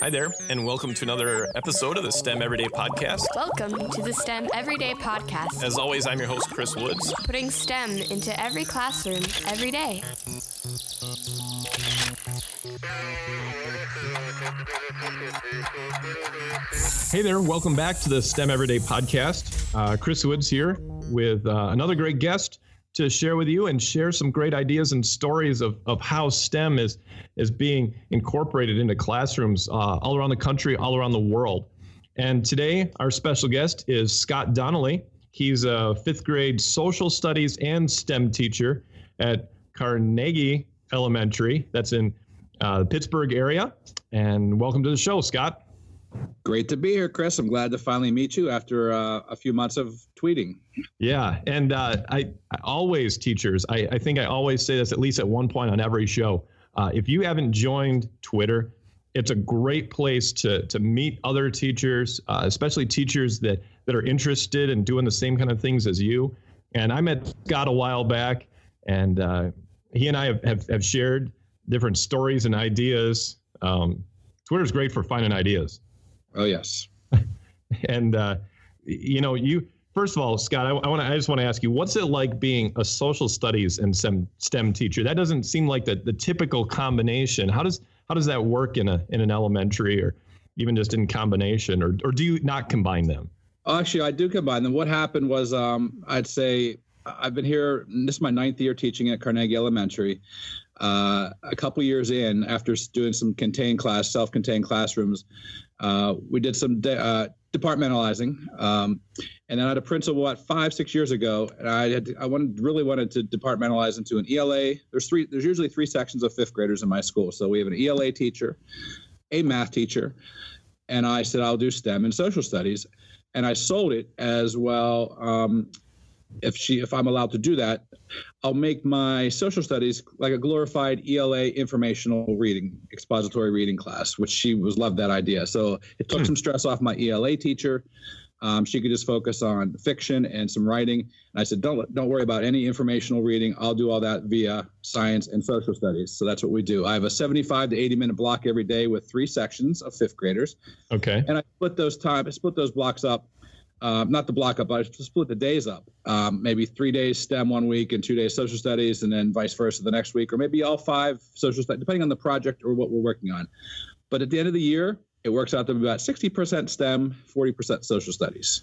Hi there, and welcome to another episode of the STEM Everyday Podcast. Welcome to the STEM Everyday Podcast, As always, I'm your host, Chris Woods. putting STEM into every classroom every day. Hey there, welcome back to the STEM Everyday Podcast. Uh, Chris Woods here with uh, another great guest to share with you and share some great ideas and stories of, of how STEM is, is being incorporated into classrooms uh, all around the country, all around the world. And today, our special guest is Scott Donnelly. He's a fifth grade social studies and STEM teacher at Carnegie Elementary. That's in uh, the Pittsburgh area. And welcome to the show, Scott. Great to be here, Chris. I'm glad to finally meet you after uh, a few months of tweeting. Yeah, and uh, I, I always teachers. I, I think I always say this at least at one point on every show. Uh, if you haven't joined Twitter, it's a great place to to meet other teachers, uh, especially teachers that that are interested in doing the same kind of things as you. And I met Scott a while back, and uh, he and I have, have, have shared different stories and ideas. Um, Twitter's great for finding ideas. Oh yes. And uh, you know, you first of all, Scott, I, I want. I just want to ask you, what's it like being a social studies and STEM STEM teacher? That doesn't seem like the the typical combination. How does how does that work in a in an elementary or even just in combination, or or do you not combine them? Actually, I do combine them. What happened was, um, I'd say I've been here. This is my ninth year teaching at Carnegie Elementary. Uh, a couple years in, after doing some contained class, self-contained classrooms, uh, we did some de- uh, departmentalizing, um, and then I had a principal about five, six years ago, and I had I wanted really wanted to departmentalize into an ELA. There's three. There's usually three sections of fifth graders in my school, so we have an ELA teacher, a math teacher, and I said I'll do STEM and social studies, and I sold it as well. Um, if she, if I'm allowed to do that, I'll make my social studies like a glorified ELA informational reading, expository reading class, which she was loved that idea. So it took some stress off my ELA teacher. Um, she could just focus on fiction and some writing. And I said, don't don't worry about any informational reading. I'll do all that via science and social studies. So that's what we do. I have a 75 to 80 minute block every day with three sections of fifth graders, Okay. and I split those time. I split those blocks up. Um, not the block up, but I split the days up. Um, maybe three days STEM one week and two days social studies, and then vice versa the next week, or maybe all five social studies, depending on the project or what we're working on. But at the end of the year, it works out to be about 60% STEM, 40% social studies.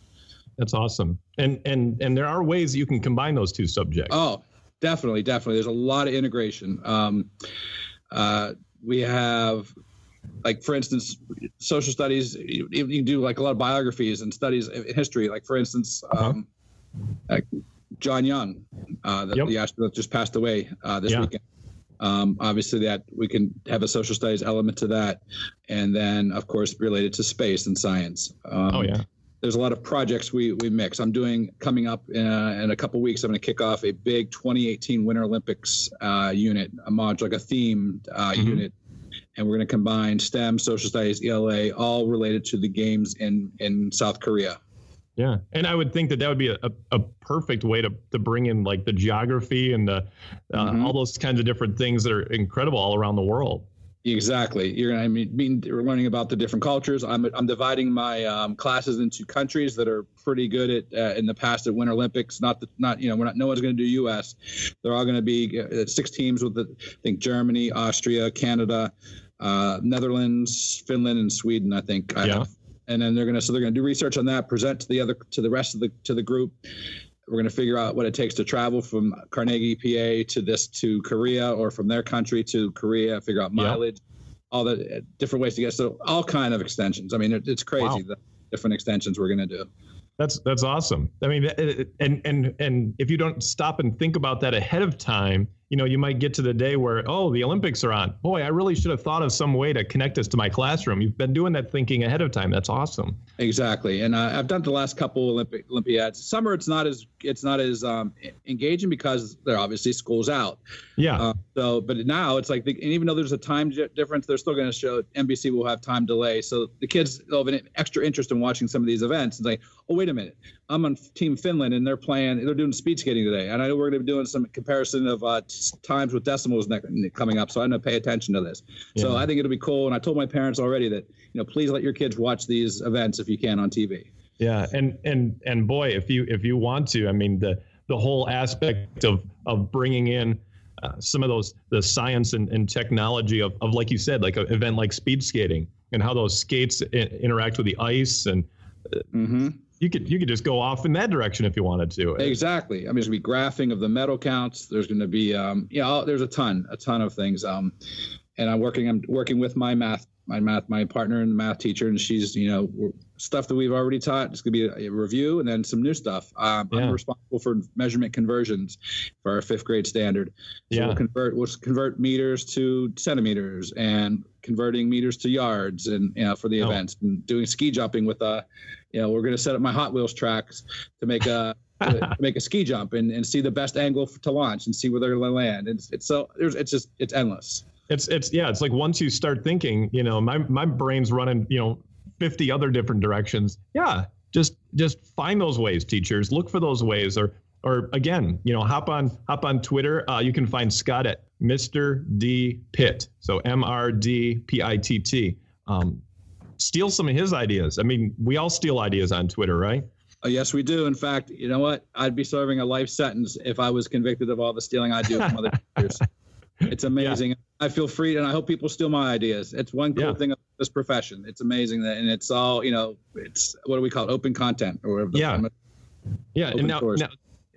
That's awesome. And and and there are ways you can combine those two subjects. Oh, definitely, definitely. There's a lot of integration. Um, uh, we have, like, for instance, social studies. You, you do like a lot of biographies and studies in history. Like, for instance, Uh-huh. um, like John Young, uh, the, Yep. the astronaut just passed away uh, this Yeah. weekend. Um, obviously, that we can have a social studies element to that, and then of course related to space and science. Um, oh yeah. there's a lot of projects we we mix. I'm doing coming up in a, in a couple weeks. I'm going to kick off a big 2018 Winter Olympics uh, unit, a module like a themed uh, Mhm. unit, and we're going to combine STEM, social studies, ELA, all related to the games in in South Korea. Yeah, and I would think that that would be a, a, perfect way to, to bring in like the geography and the uh, Mhm. all those kinds of different things that are incredible all around the world. Exactly. You're I mean, mean we're learning about the different cultures. I'm I'm dividing my um, classes into countries that are pretty good at uh, in the past at Winter Olympics. Not the, not you know we're not no one's going to do U.S. They're all going to be uh, six teams with the, I think Germany, Austria, Canada, uh, Netherlands, Finland, and Sweden. I think. I Yeah. have. And then they're gonna so they're gonna do research on that, present to the other to the rest of the to the group. We're going to figure out what it takes to travel from Carnegie, PA to this to Korea, or from their country to Korea. Figure out Yeah. mileage, all the uh, different ways to get. So all kind of extensions. I mean, it, it's crazy Wow. the different extensions we're going to do. That's that's awesome. I mean, and and and if you don't stop and think about that ahead of time, you know, you might get to the day where oh, the Olympics are on. Boy, I really should have thought of some way to connect this to my classroom. You've been doing that thinking ahead of time. That's awesome. Exactly, and uh, I've done the last couple Olympic Olympiads. Summer, it's not as it's not as um, engaging because they're obviously schools out. Yeah. Uh, so, but now it's like, the, and even though there's a time difference, they're still going to show NBC will have time delay. So the kids will have an extra interest in watching some of these events. It's like, oh, wait a minute, I'm on Team Finland and they're playing, they're doing speed skating today. And I know we're going to be doing some comparison of uh, times with decimals coming up. So I'm going to pay attention to this. Yeah. So I think it'll be cool. And I told my parents already that, you know, please let your kids watch these events if you can on TV. Yeah. And, and, and boy, if you, if you want to, I mean, the, the whole aspect of, of bringing in, uh, some of those the science and, and technology of, of like you said like an event like speed skating and how those skates I- interact with the ice and uh, mm-hmm. You could you could just go off in that direction if you wanted to. Exactly. I mean there's going to be graphing of the medal counts. There's going to be um, yeah there's a ton a ton of things. Um, and i'm working i'm working with my math my math my partner and math teacher and she's you know stuff that we've already taught. It's going to be a, review and then some new stuff. Um, yeah. i'm responsible for measurement conversions for our fifth grade standard. So yeah. we'll convert we'll convert meters to centimeters and converting meters to yards and you know for the oh. events and doing ski jumping with uh you know we're going to set up my hot wheels tracks to make a to make a ski jump and, and see the best angle to launch and see where they're going to land. It's, it's so there's it's just it's endless. It's it's yeah it's like once you start thinking you know my my brain's running you know 50 other different directions. Yeah just just find those ways teachers. Look for those ways or or again you know hop on hop on twitter. Uh, you can find scott at mr d pitt. So m-r-d-p-i-t-t um, steal some of his ideas i mean we all steal ideas on twitter right uh, yes, we do. In fact, you know what? I'd be serving a life sentence if I was convicted of all the stealing I do from other teachers. It's amazing. Yeah. I feel free, and I hope people steal my ideas. It's one cool yeah. thing of this profession. It's amazing that, and it's all you know. It's what do we call it? Open content or whatever. Yeah. Yeah, and now, now,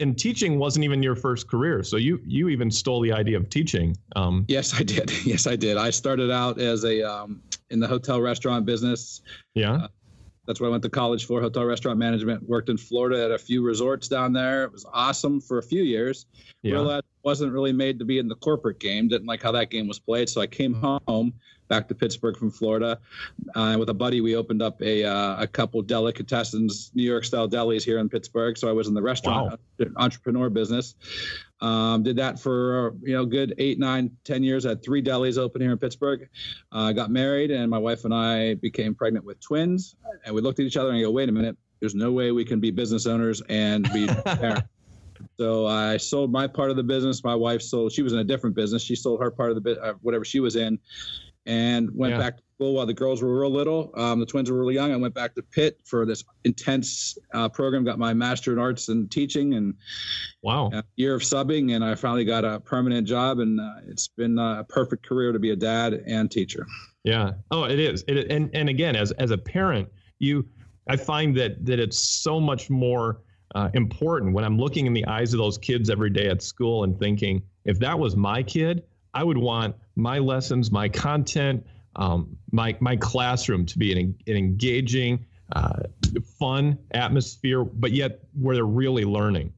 and teaching wasn't even your first career, so you you even stole the idea of teaching. Um, yes, I did. Yes, I did. I started out as a um, in the hotel restaurant business. Yeah. Uh, that's what I went to college for, hotel restaurant management. Worked in Florida at a few resorts down there. It was awesome for a few years. Yeah. Realized wasn't really made to be in the corporate game. Didn't like how that game was played. So I came home back to Pittsburgh from Florida. Uh, with a buddy, we opened up a, uh, a couple delicatessens, New York style delis here in Pittsburgh. So I was in the restaurant wow. entrepreneur business. Um, did that for you know good eight, nine, ten years. I had three delis open here in Pittsburgh. Uh, got married, and my wife and I became pregnant with twins. And we looked at each other and go, "Wait a minute, there's no way we can be business owners and be parents." So I sold my part of the business. My wife sold. She was in a different business. She sold her part of the bit, uh, whatever she was in, and went yeah. back to school while the girls were real little. Um, the twins were really young. I went back to Pitt for this intense uh, program. Got my master in arts and teaching, and wow, year of subbing, and I finally got a permanent job. And uh, it's been a perfect career to be a dad and teacher. Yeah. Oh, it is. It, and and again, as as a parent, you, I find that that it's so much more. Uh, important when I'm looking in the eyes of those kids every day at school and thinking, if that was my kid, I would want my lessons, my content, um, my my classroom to be an, an engaging, uh, fun atmosphere, but yet where they're really learning.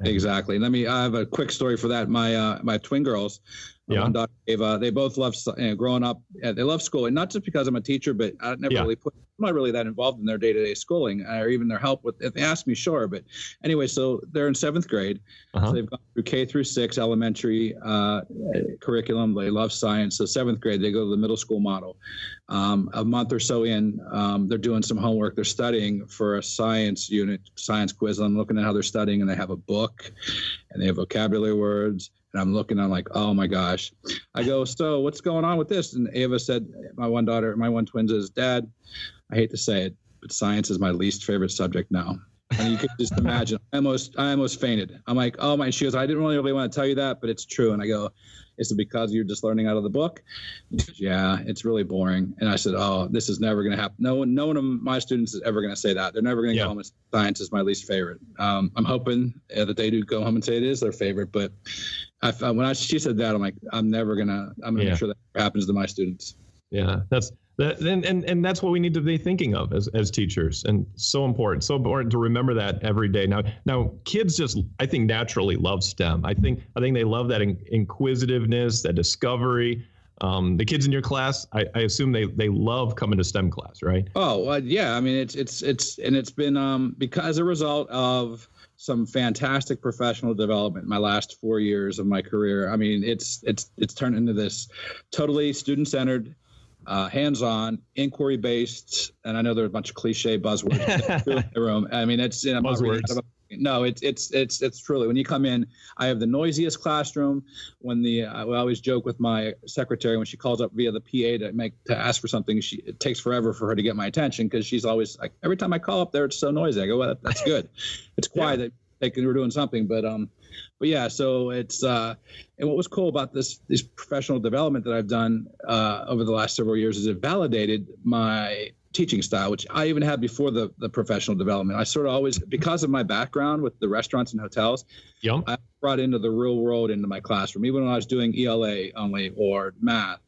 Exactly. Let me. I have a quick story for that. My uh, my twin girls, yeah. One daughter, Ava, they both love you know, growing up. They love school, and not just because I'm a teacher, but I never yeah. really put. I'm not really that involved in their day-to-day schooling or even their help with. If they ask me, sure, but anyway, so they're in seventh grade. Uh-huh. So they've gone through K through six elementary uh, curriculum. They love science. So seventh grade, they go to the middle school model. Um, a month or so in, um, they're doing some homework. They're studying for a science unit, science quiz. I'm looking at how they're studying, and they have a book, and they have vocabulary words and I'm looking, I'm like, oh my gosh. I go, so what's going on with this? And Ava said, my one daughter, my one twin says, Dad, I hate to say it, but science is my least favorite subject now. And you can just imagine, I almost, I almost fainted. I'm like, oh my, she goes, I didn't really, really want to tell you that, but it's true. And I go, is it because you're just learning out of the book? Goes, yeah, it's really boring. And I said, oh, this is never going to happen. No one, no one of my students is ever going to say that. They're never going to yeah. go home and science is my least favorite. Um, I'm hoping uh, that they do go home and say it is their favorite. But I, when I, she said that, I'm like, I'm never going to, I'm going to yeah. make sure that happens to my students. Yeah, that's that, and, and and that's what we need to be thinking of as, as teachers, and so important, so important to remember that every day. Now, now kids just, I think, naturally love STEM. I think I think they love that in, inquisitiveness, that discovery. Um, the kids in your class, I, I, assume they they love coming to STEM class, right? Oh, uh, yeah. I mean, it's it's it's and it's been um, because as a result of some fantastic professional development my last four years of my career. I mean, it's it's it's turned into this totally student centered uh, hands-on, inquiry-based, and I know there are a bunch of cliche buzzwords in the room. I mean, it's you know, buzzwords. No, it's it's it's it's truly when you come in. I have the noisiest classroom. When the I always joke with my secretary when she calls up via the PA to make to ask for something, she it takes forever for her to get my attention because she's always like every time I call up there, it's so noisy. I go, well, that's good. It's quiet. yeah. They, they were doing something, but um, but yeah, so it's uh, and what was cool about this this professional development that I've done uh, over the last several years is it validated my teaching style, which I even had before the the professional development. I sort of always because of my background with the restaurants and hotels, yep. I brought into the real world into my classroom, even when I was doing ELA only or math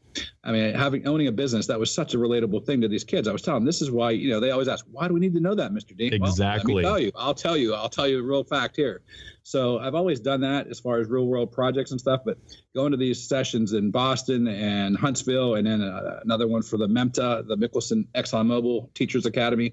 I mean, having owning a business that was such a relatable thing to these kids. I was telling them this is why you know they always ask, why do we need to know that, Mr. Dean? Exactly. Well, tell you. I'll tell you. I'll tell you a real fact here. So I've always done that as far as real world projects and stuff. But going to these sessions in Boston and Huntsville, and then uh, another one for the MEMTA, the Mickelson ExxonMobil Teachers Academy,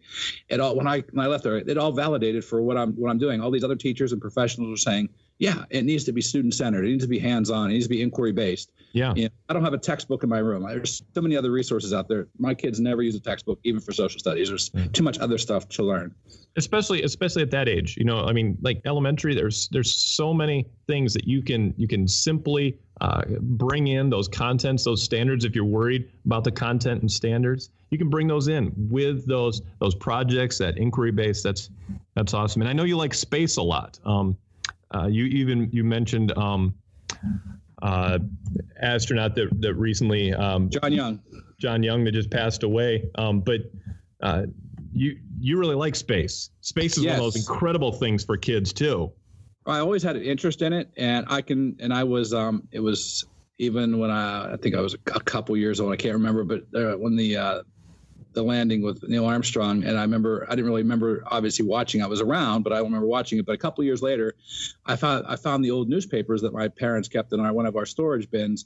it all when I when I left there, it all validated for what I'm what I'm doing. All these other teachers and professionals are saying yeah, it needs to be student centered. It needs to be hands on. It needs to be inquiry based. Yeah. I don't have a textbook in my room. There's so many other resources out there. My kids never use a textbook, even for social studies. There's mm. too much other stuff to learn. Especially, especially at that age. You know, I mean, like elementary. There's there's so many things that you can you can simply uh, bring in those contents, those standards. If you're worried about the content and standards, you can bring those in with those those projects that inquiry based. That's that's awesome. And I know you like space a lot. Um, uh, you even you mentioned um, uh, astronaut that that recently um, John Young. John Young that just passed away. Um, but uh, you you really like space. Space is yes. one of those incredible things for kids too. I always had an interest in it, and I can and I was um it was even when I I think I was a, couple years old. I can't remember, but uh, when the uh, the landing with Neil Armstrong, and I remember I didn't really remember obviously watching. I was around, but I don't remember watching it. But a couple years later, I found I found the old newspapers that my parents kept in our one of our storage bins,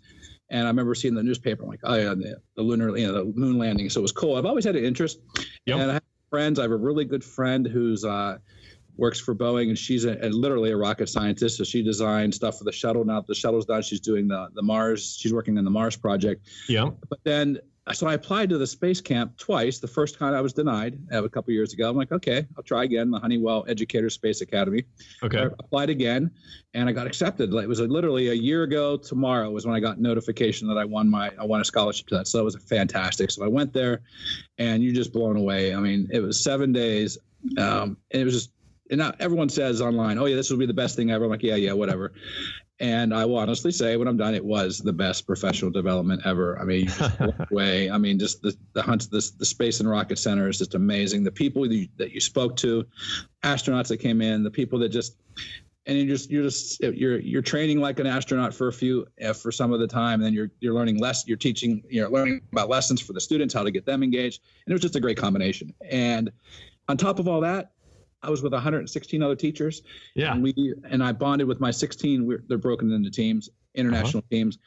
and I remember seeing the newspaper. I'm like, oh yeah, the, the lunar, you know, the moon landing. So it was cool. I've always had an interest, yep. and I have friends. I have a really good friend who's. Uh, works for Boeing, and she's a, a, literally a rocket scientist. So she designed stuff for the shuttle. Now the shuttle's done, she's doing the the Mars. She's working on the Mars project. Yeah. But then so I applied to the space camp twice. The first time I was denied uh, a couple years ago. I'm like, okay, I'll try again. The Honeywell Educator Space Academy. Okay. I applied again, and I got accepted. It was literally a year ago tomorrow was when I got notification that I won my I won a scholarship to that. So it was fantastic. So I went there, and you're just blown away. I mean, it was seven days, um, and it was just and now everyone says online, "Oh yeah, this will be the best thing ever." I'm like, "Yeah, yeah, whatever." And I will honestly say, when I'm done, it was the best professional development ever. I mean, way. I mean, just the the hunts, the, the space and rocket center is just amazing. The people that you, that you spoke to, astronauts that came in, the people that just, and you just you're just you're you're training like an astronaut for a few uh, for some of the time, and then you're you're learning less. You're teaching, you're learning about lessons for the students, how to get them engaged, and it was just a great combination. And on top of all that, I was with 116 other teachers. Yeah. And we and I bonded with my 16. We're, they're broken into teams, international uh-huh. teams.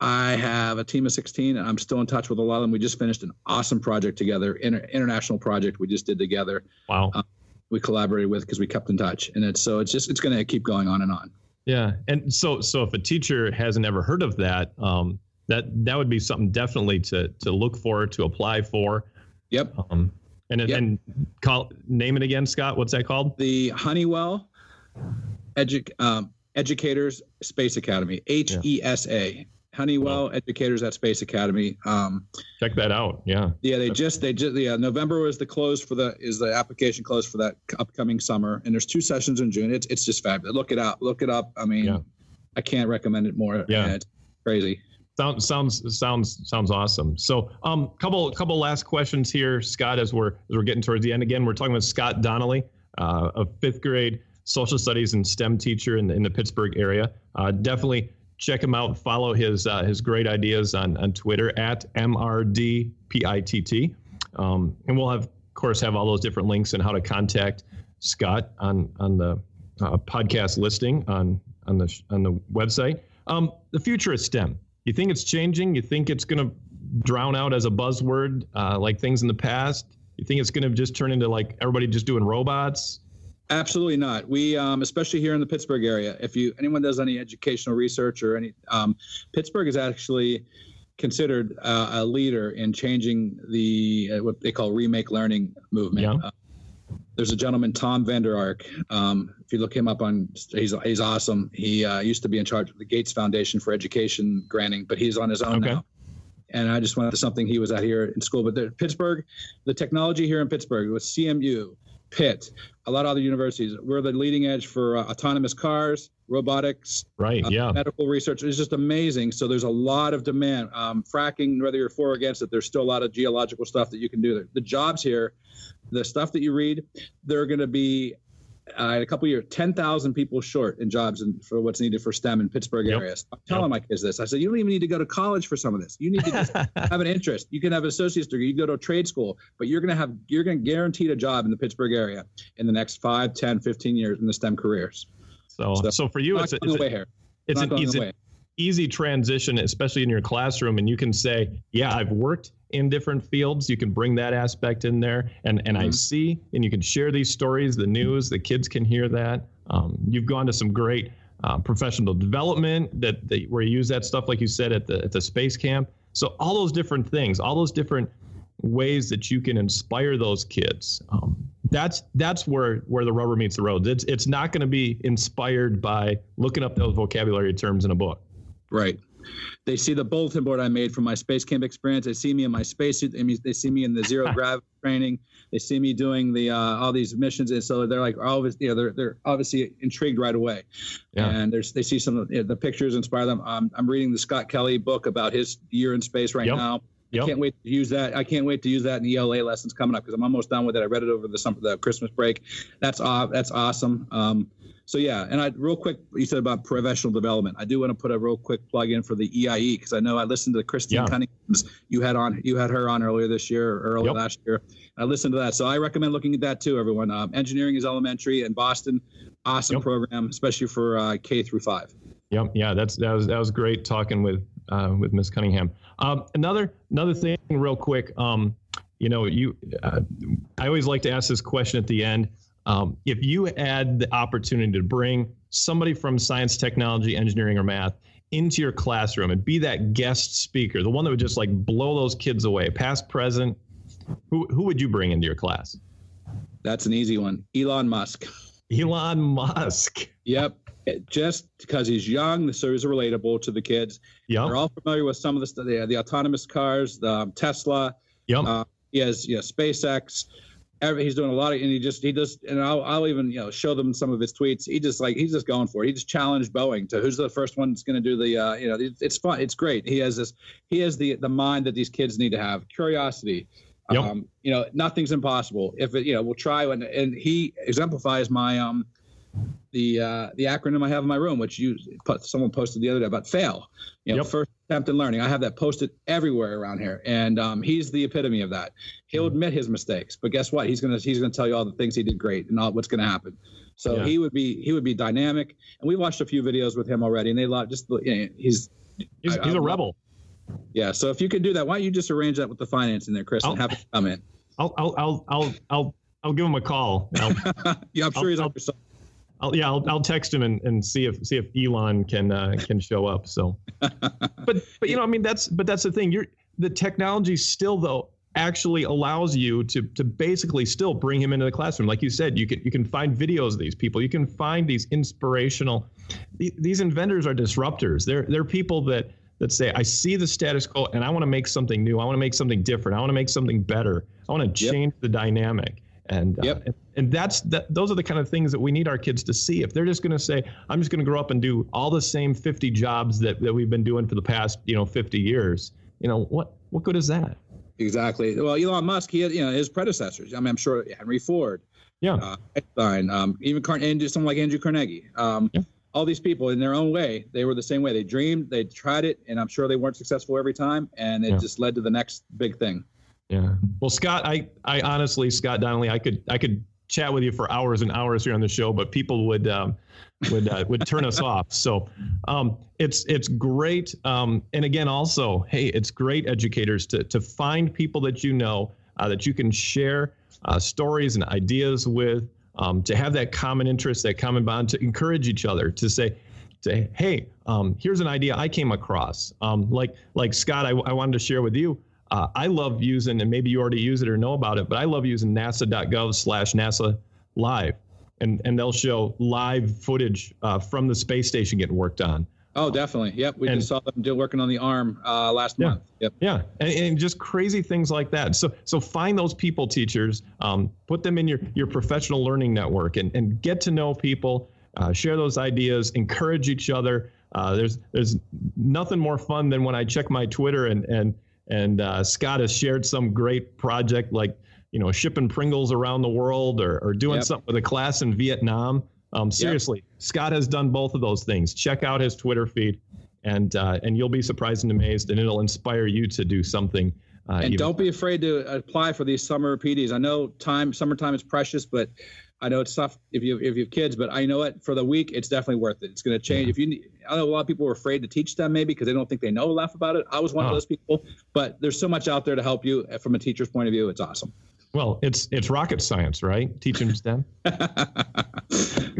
I have a team of 16, and I'm still in touch with a lot of them. We just finished an awesome project together, inter, international project we just did together. Wow. Um, we collaborated with because we kept in touch, and it's so it's just it's going to keep going on and on. Yeah, and so so if a teacher hasn't ever heard of that, um, that that would be something definitely to to look for to apply for. Yep. Um, and yep. and call name it again, Scott. What's that called? The Honeywell Edu- um, Educators Space Academy. H E S A. Honeywell Educators at Space Academy. Um, Check that out. Yeah. Yeah, they just they just yeah November was the close for the is the application close for that upcoming summer, and there's two sessions in June. It's it's just fabulous. Look it up. Look it up. I mean, yeah. I can't recommend it more. Yeah, it's crazy. Sounds sounds sounds sounds awesome. So, um, couple couple last questions here, Scott, as we're as we're getting towards the end. Again, we're talking with Scott Donnelly, uh, a fifth grade social studies and STEM teacher in the, in the Pittsburgh area. Uh, definitely check him out. Follow his uh, his great ideas on on Twitter at mrdpitt. Um, and we'll have, of course, have all those different links and how to contact Scott on on the uh, podcast listing on on the on the website. Um, the future of STEM you think it's changing? You think it's going to drown out as a buzzword uh, like things in the past? You think it's going to just turn into like everybody just doing robots? Absolutely not. We, um, especially here in the Pittsburgh area, if you anyone does any educational research or any, um, Pittsburgh is actually considered uh, a leader in changing the uh, what they call remake learning movement. Yeah. There's a gentleman, Tom Vander Ark. Um, if you look him up on, he's he's awesome. He uh, used to be in charge of the Gates Foundation for Education granting, but he's on his own Okay. now. And I just went to something he was at here in school. But the, Pittsburgh, the technology here in Pittsburgh with CMU, Pitt, a lot of other universities, we're the leading edge for uh, autonomous cars, robotics, Right. uh, Yeah. medical research is just amazing. So there's a lot of demand. Um, fracking, whether you're for or against it, there's still a lot of geological stuff that you can do there. The jobs here, the stuff that you read, they're going to be uh, in a couple of years, 10,000 people short in jobs and for what's needed for STEM in Pittsburgh Yep. areas. I'm telling my kids this. I said, you don't even need to go to college for some of this. You need to just have an interest. You can have an associate's degree. You can go to a trade school, but you're going to have, you're going to guaranteed a job in the Pittsburgh area in the next 5, 10, 15 years in the STEM careers. So, So- so for you, it's a, it's, away a, here. it's an easy, easy transition, especially in your classroom, and you can say, "Yeah, I've worked in different fields." You can bring that aspect in there, and and I Mhm. see, and you can share these stories, the news, the kids can hear that. Um, you've gone to some great uh, professional development that, that where you use that stuff, like you said at the at the space camp. So all those different things, all those different ways that you can inspire those kids. Um, that's that's where where the rubber meets the road. It's it's not going to be inspired by looking up those vocabulary terms in a book. Right. They see the bulletin board I made from my space camp experience. They see me in my spacesuit. They, they see me in the zero gravity training. They see me doing the uh, all these missions, and so they're like, obviously, you know, they're they're obviously intrigued right away. Yeah. And there's they see some of the, the pictures inspire them. Um, I'm reading the Scott Kelly book about his year in space right Yep. now. Yep. I can't wait to use that. I can't wait to use that in ELA lessons coming up because I'm almost done with it. I read it over the summer, the Christmas break. That's aw- that's awesome. Um, so yeah, and I real quick, you said about professional development. I do want to put a real quick plug in for the EIE because I know I listened to Christine Yeah. Cunningham's. You had on, you had her on earlier this year or early Yep. last year. I listened to that, so I recommend looking at that too. Everyone, um, engineering is elementary in Boston, awesome Yep. program, especially for uh, K through five. Yep. Yeah. That's that was that was great talking with uh, with Miss Cunningham. Um, another another thing, real quick. Um, you know, you uh, I always like to ask this question at the end. Um, if you had the opportunity to bring somebody from science, technology, engineering, or math into your classroom and be that guest speaker, the one that would just like blow those kids away, past, present, who who would you bring into your class? That's an easy one. Elon Musk. Elon Musk. Yep. Just because he's young, so he's relatable to the kids. Yeah. They're all familiar with some of the. The, the autonomous cars, the um, Tesla. Yep. Uh, he has, you know, SpaceX. Every, he's doing a lot of, and he just, he does, and I'll, I'll even, you know, show them some of his tweets. He just like, he's just going for it. He just challenged Boeing to who's the first one that's going to do the, uh, you know, it, it's fun. It's great. He has this, he has the, the mind that these kids need to have curiosity. Yep. Um, you know, nothing's impossible. If it, you know, we'll try. And, and he exemplifies my, um, the uh, the acronym I have in my room, which you put, someone posted the other day about fail. You know, Yep. first in learning. I have that posted everywhere around here, and um, he's the epitome of that. He'll Mm. admit his mistakes, but guess what? He's gonna he's gonna tell you all the things he did great and all what's gonna happen. So Yeah. he would be he would be dynamic, and we watched a few videos with him already, and they lot just you know, he's He's, I- he's I a rebel. yeah. So if you could do that, why don't you just arrange that with the finance in there, Chris, and I'll- have him come in? I'll I'll I'll I'll I'll, I'll give him a call. Yeah, I'm sure I'll- he's up for some. I'll yeah, I'll, I'll text him and, and see if see if Elon can uh, can show up. So, but but you know, I mean, that's but that's the thing. You're the technology still though actually allows you to to basically still bring him into the classroom. Like you said, you can you can find videos of these people. You can find these inspirational. the- These inventors are disruptors. They're they're people that that say, I see the status quo and I want to make something new. I want to make something different. I want to make something better. I want to Yep. change the dynamic. And, uh, Yep. and and that's that those are the kind of things that we need our kids to see if they're just going to say i'm just going to grow up and do all the same 50 jobs that, that we've been doing for the past you know 50 years you know what what good is that Exactly. Well, Elon Musk, he had, you know, his predecessors. I mean, I'm sure Henry Ford, yeah uh, Einstein, um, even Car- Andrew, someone like Andrew Carnegie. Um, Yeah. All these people, in their own way, they were the same way. They dreamed, they tried it, and I'm sure they weren't successful every time, and it Yeah. just led to the next big thing. Yeah well scott i i honestly scott donnelly i could i could chat with you for hours and hours here on the show but people would um would uh, would turn us off so um it's it's great um and again also hey it's great educators to to find people that you know uh, that you can share uh, stories and ideas with um, to have that common interest that common bond to encourage each other to say say, hey, um, here's an idea I came across. Um, like like Scott, I, I wanted to share with you. Uh, I love using, and maybe you already use it or know about it, but I love using NASA.gov slash NASA Live, and and they'll show live footage uh, from the space station getting worked on. Oh, definitely. Yep, we And- just saw them do working on the arm uh, last Yeah. month. Yep. Yeah, and, and just crazy things like that. So so find those people teachers, um, put them in your your professional learning network, and and get to know people, uh, share those ideas, encourage each other. Uh, there's there's nothing more fun than when I check my Twitter and and and uh, Scott has shared some great project like you know shipping Pringles around the world or or doing Yep. something with a class in Vietnam. Um, seriously, Scott has done both of those things. Check out his Twitter feed and uh, and you'll be surprised and amazed, and it'll inspire you to do something. Uh, And even- don't be afraid to apply for these summer PDs. I know time, summertime is precious, but I know it's tough if you if you have kids. But I know it for the week, it's definitely worth it. It's going to change. If you, need- I know a lot of people are afraid to teach them maybe because they don't think they know enough about it. I was one Oh. of those people, but there's so much out there to help you uh, from a teacher's point of view. It's awesome. well, it's it's rocket science, right? Teaching STEM,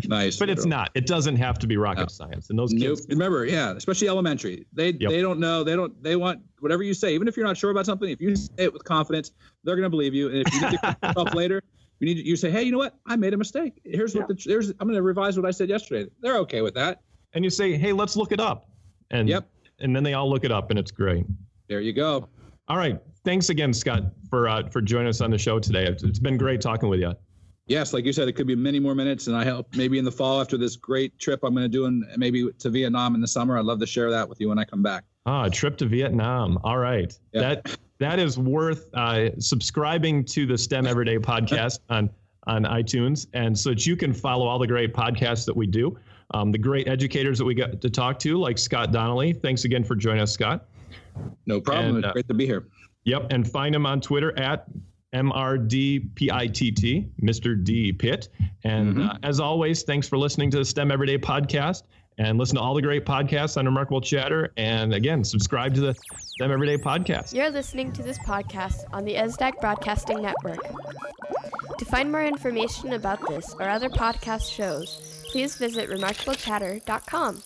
nice, but it's not. It doesn't have to be rocket science. And those Nope. kids, Remember, yeah, especially elementary. They Yep. they don't know. They don't. They want whatever you say. Even if you're not sure about something, if you say it with confidence, they're going to believe you. And if you need to correct yourself later, you need to, you say, hey, you know what? I made a mistake. Here's what the there's. I'm going to revise what I said yesterday. They're okay with that. and you say, hey, let's look it up, and Yep. and then they all look it up, and it's great. There you go. All right, thanks again, Scott, for uh, for joining us on the show today. It's, it's been great talking with you. Yes, like you said, it could be many more minutes, and I hope maybe in the fall after this great trip I'm going to do, and maybe to Vietnam in the summer. I'd love to share that with you when I come back. Ah, a trip to Vietnam. All right. Yeah. That that is worth uh, subscribing to the STEM Everyday podcast on on iTunes, and so that you can follow all the great podcasts that we do. Um, the great educators that we got to talk to, like Scott Donnelly. Thanks again for joining us, Scott. No problem. And, uh, great to be here. Yep, and find him on Twitter at MRDPITT, Mr. D Pitt. And Mhm. uh, as always, thanks for listening to the STEM Everyday podcast and listen to all the great podcasts on Remarkable Chatter. And again, subscribe to the STEM Everyday podcast. You're listening to this podcast on the ESDAC Broadcasting Network. To find more information about this or other podcast shows, please visit remarkablechatter.com.